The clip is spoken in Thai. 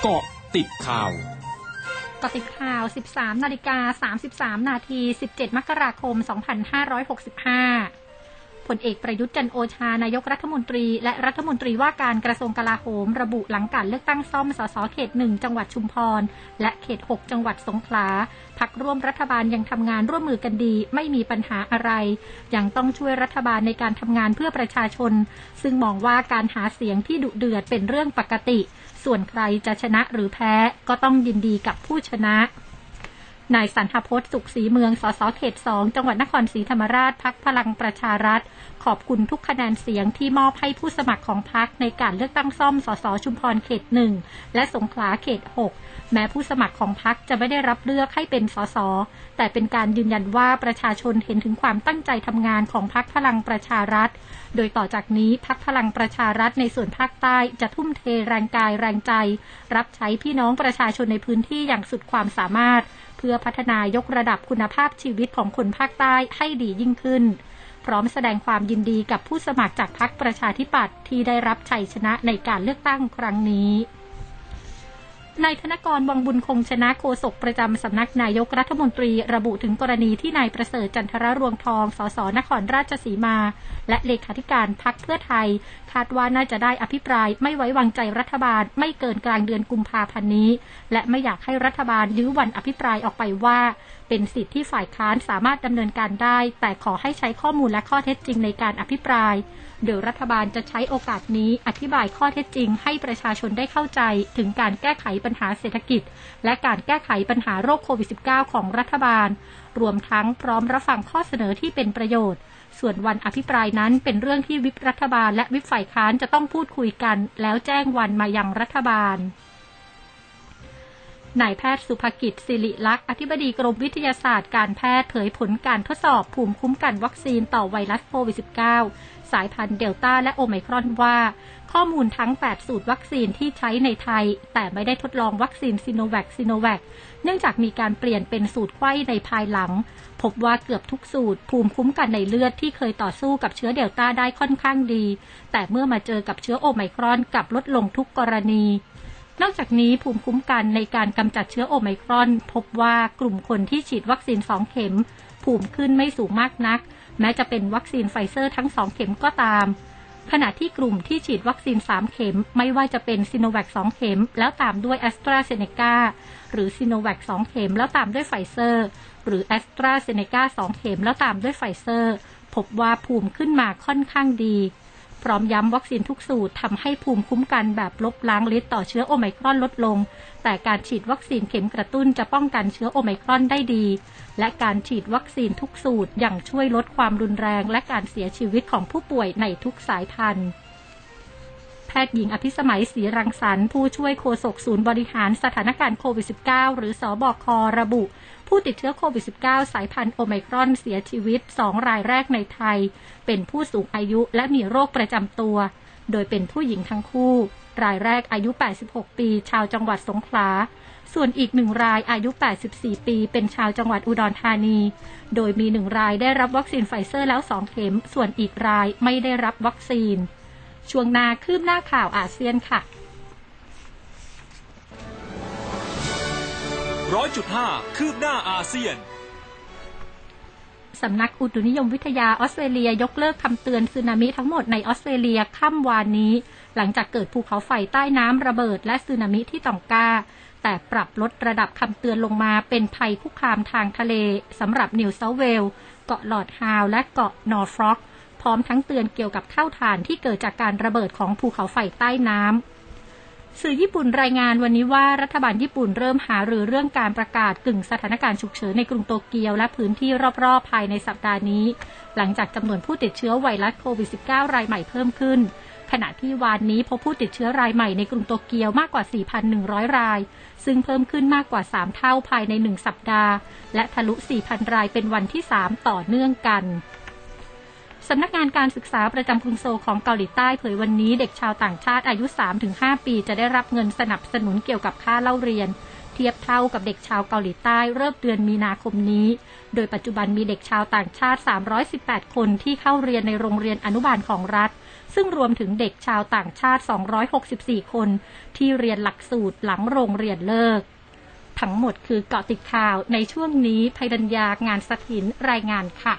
เกาะติดข่าวกาะติดข่าว 13 นาฬิกา 33 นาที 17 มกราคม 2565 ผลเอกประยุทธ์จันโอชานายกรัฐมนตรี และรัฐมนตรีว่าการกระทรวงกลาโหม ระบุหลังการเลือกตั้งซ่อมสสเขตหนึ่งจังหวัดชุมพร และเขต 6 จังหวัดสงขลาพักร่วมรัฐบาลยังทำงานร่วมมือกันดี ไม่มีปัญหาอะไร ยังต้องช่วยรัฐบาลในการทำงานเพื่อประชาชน ซึ่งมองว่าการหาเสียงที่ดุเดือดเป็นเรื่องปกติ ส่วนใครจะชนะหรือแพ้ก็ต้องยินดีกับผู้ชนะ นายสันทพจน์สุขศรีเมือง สสเขตสองจังหวัดนครศรีธรรมราชพักพลังประชารัฐ ขอบคุณทุกคะแนนเสียงที่มอบให้ผู้สมัครของพักในการเลือกตั้งซ่อม สสชุมพรเขตหนึ่งและสงขลาเขตหกแม้ผู้สมัครของพักจะไม่ได้รับเลือกให้เป็นสสแต่เป็นการยืนยันว่าประชาชนเห็นถึงความตั้งใจทำงานของพักพลังประชารัฐ โดยต่อจากนี้พักพลังประชารัฐในส่วนภาคใต้จะทุ่มเทแรงกายแรงใจ รับใช้พี่น้องประชาชนในพื้นที่อย่างสุดความสามารถ เพื่อพัฒนายกระดับคุณภาพชีวิตของคนภาคใต้ให้ดียิ่งขึ้น พร้อมแสดงความยินดีกับผู้สมัครจากพรรคประชาธิปัตย์ที่ได้รับชัยชนะในการเลือกตั้งครั้งนี้ นายธนกรวังบุญคงชนะโฆษกประจำสำนักนายกรัฐมนตรีระบุถึงกรณีที่นายประเสริฐจันทรรวงทอง สสนครราชสีมา และเลขาธิการพักเพื่อไทย คาดว่าน่าจะได้อภิปรายไม่ไว้วางใจรัฐบาลไม่เกินกลางเดือนกุมภาพันธ์นี้ และไม่อยากให้รัฐบาลยื้อวันอภิปรายออกไปว่าเป็นสิทธิที่ฝ่ายค้านสามารถดำเนินการได้ แต่ขอให้ใช้ข้อมูลและข้อเท็จจริงในการอภิปรายโดยรัฐบาลจะใช้โอกาสนี้อธิบายข้อเท็จจริง ให้ประชาชนได้เข้าใจถึงการแก้ไขปัญหาเศรษฐกิจ และการแก้ไขปัญหาโรคโควิด -19 ของรัฐบาล รวมทั้งพร้อมรับฟังข้อเสนอที่เป็นประโยชน์ ส่วนวันอภิปรายนั้นเป็นเรื่องที่วิปรัฐบาล และวิปฝ่ายค้านจะต้องพูดคุยกัน แล้วแจ้งวันมายังรัฐบาล นายแพทย์ศุภกิจ ศิริลักษณ์อธิบดีกรมวิทยาศาสตร์การแพทย์เผยผลการทดสอบภูมิคุ้มกันวัคซีนต่อไวรัสโควิด -19 สายพันธุ์เดลต้าและโอไมครอนว่า ข้อมูลทั้ง 8 สูตรวัคซีนที่ใช้ในไทย แต่ไม่ได้ทดลองวัคซีนซิโนแวคซิโนแวคเนื่องจากมีการเปลี่ยนเป็นสูตรไขว้ในภายหลัง พบว่าเกือบทุกสูตร ภูมิคุ้มกันในเลือดที่เคยต่อสู้กับเชื้อเดลต้าได้ค่อนข้างดี แต่เมื่อมาเจอกับเชื้อโอไมครอนกลับลดลงทุกกรณี นอกจากนี้ภูมิคุ้มกันในการกำจัดเชื้อโอไมครอน พบว่ากลุ่มคนที่ฉีดวัคซีนสองเข็ม ภูมิขึ้นไม่สูงมากนัก แม้จะเป็นวัคซีนไฟเซอร์ทั้งสองเข็มก็ตาม ขณะที่กลุ่มที่ฉีดวัคซีน 3 เข็ม ไม่ว่าจะเป็นซิโนแวค2 เข็ม แล้วตามด้วยแอสตราเซเนกาหรือซิโนแวค2 เข็ม แล้วตามด้วยไฟเซอร์ หรือแอสตราเซเนกา2 เข็ม แล้วตามด้วยไฟเซอร์ พบว่าภูมิขึ้นมาค่อนข้างดี พร้อมย้ำวัคซีนทุกสูตรทำให้ภูมิคุ้มกันแบบลบล้างฤทธิ์ต่อเชื้อโอไมครอนลดลง แต่การฉีดวัคซีนเข็มกระตุ้นจะป้องกันเชื้อโอไมครอนได้ดี และการฉีดวัคซีนทุกสูตรยังช่วยลดความรุนแรงและการเสียชีวิตของผู้ป่วยในทุกสายพันธุ์ แพทย์หญิงอภิสมัยศรีรังสรรค์ผู้ช่วยโฆษกศูนย์บริหารสถานการณ์โควิด -19 หรือสอบอคระบุ ผู้ติดเชื้อโควิด -19 สายพันธุ์โอไมครอนเสียชีวิต 2 รายแรกในไทย เป็นผู้สูงอายุและมีโรคประจำตัว โดยเป็นผู้หญิงทั้งคู่ รายแรกอายุ 86 ปี ชาวจังหวัดสงขลาส่วนอีกหนึ่งรายอายุ 84 ปี เป็นชาวจังหวัดอุดรธานี โดยมีหนึ่งรายได้รับวัคซีนไฟเซอร์แล้ว 2 เข็ม ส่วนอีกรายไม่ได้รับวัคซีน ช่วงหน้าคืบหน้าข่าวอาเซียนค่ะร้อยจุดห้าคืบหน้าอาเซียนสำนักอุตุนิยมวิทยาออสเตรเลียยกเลิกคำเตือนสึนามิทั้งหมดในออสเตรเลียค่ำวานนี้ หลังจากเกิดภูเขาไฟใต้น้ำระเบิดและสึนามิที่ตองกา แต่ปรับลดระดับคำเตือนลงมาเป็นภัยคุกคามทางทะเลสำหรับนิวเซาท์เวลส์ เกาะหลอดฮาวและเกาะนอร์ฟร็อกพ ร้อมทั้งเตือนเกี่ยวกับเท่าฐานที่เกิดจากการระเบิดของภูเขาไฟใต้น้ำสื่อญี่ปุ่นรายงานวันนี้ว่ารัฐบาลญี่ปุ่นเริ่มหารือเรื่องการประกาศกึ่งสถานการณ์ฉุกเฉินในกรุงโตเกียวและพื้นที่รอบๆ ภายในสัปดาห์นี้ หลังจากจำนวนผู้ติดเชื้อไวรัสโควิด -19 รายใหม่เพิ่มขึ้นขณะที่วานนี้พบผู้ติดเชื้อรายใหม่ในกรุงโตเกียวมากกว่า 4,100 ราย ซึ่งเพิ่มขึ้นมากกว่า 3 เท่าภายใน 1 สัปดาห์ และทะลุ 4,000 รายเป็นวันที่ 3 ต่อเนื่องกัน สำนักงานการศึกษาประจำกรุงโซลของเกาหลีใต้เผยวันนี้เด็กชาวต่างชาติอายุ 3-5 ปี จะได้รับเงินสนับสนุนเกี่ยวกับค่าเล่าเรียน เทียบเท่ากับเด็กชาวเกาหลีใต้เริ่มเดือนมีนาคมนี้ โดยปัจจุบันมีเด็กชาวต่างชาติ 318 คนที่เข้าเรียนในโรงเรียนอนุบาลของรัฐ ซึ่งรวมถึงเด็กชาวต่างชาติ 264 คน ที่เรียนหลักสูตรหลังโรงเรียนเลิก ทั้งหมดคือเกาะติดข่าวในช่วงนี้ภัยดัญญางานสถินรายงานค่ะ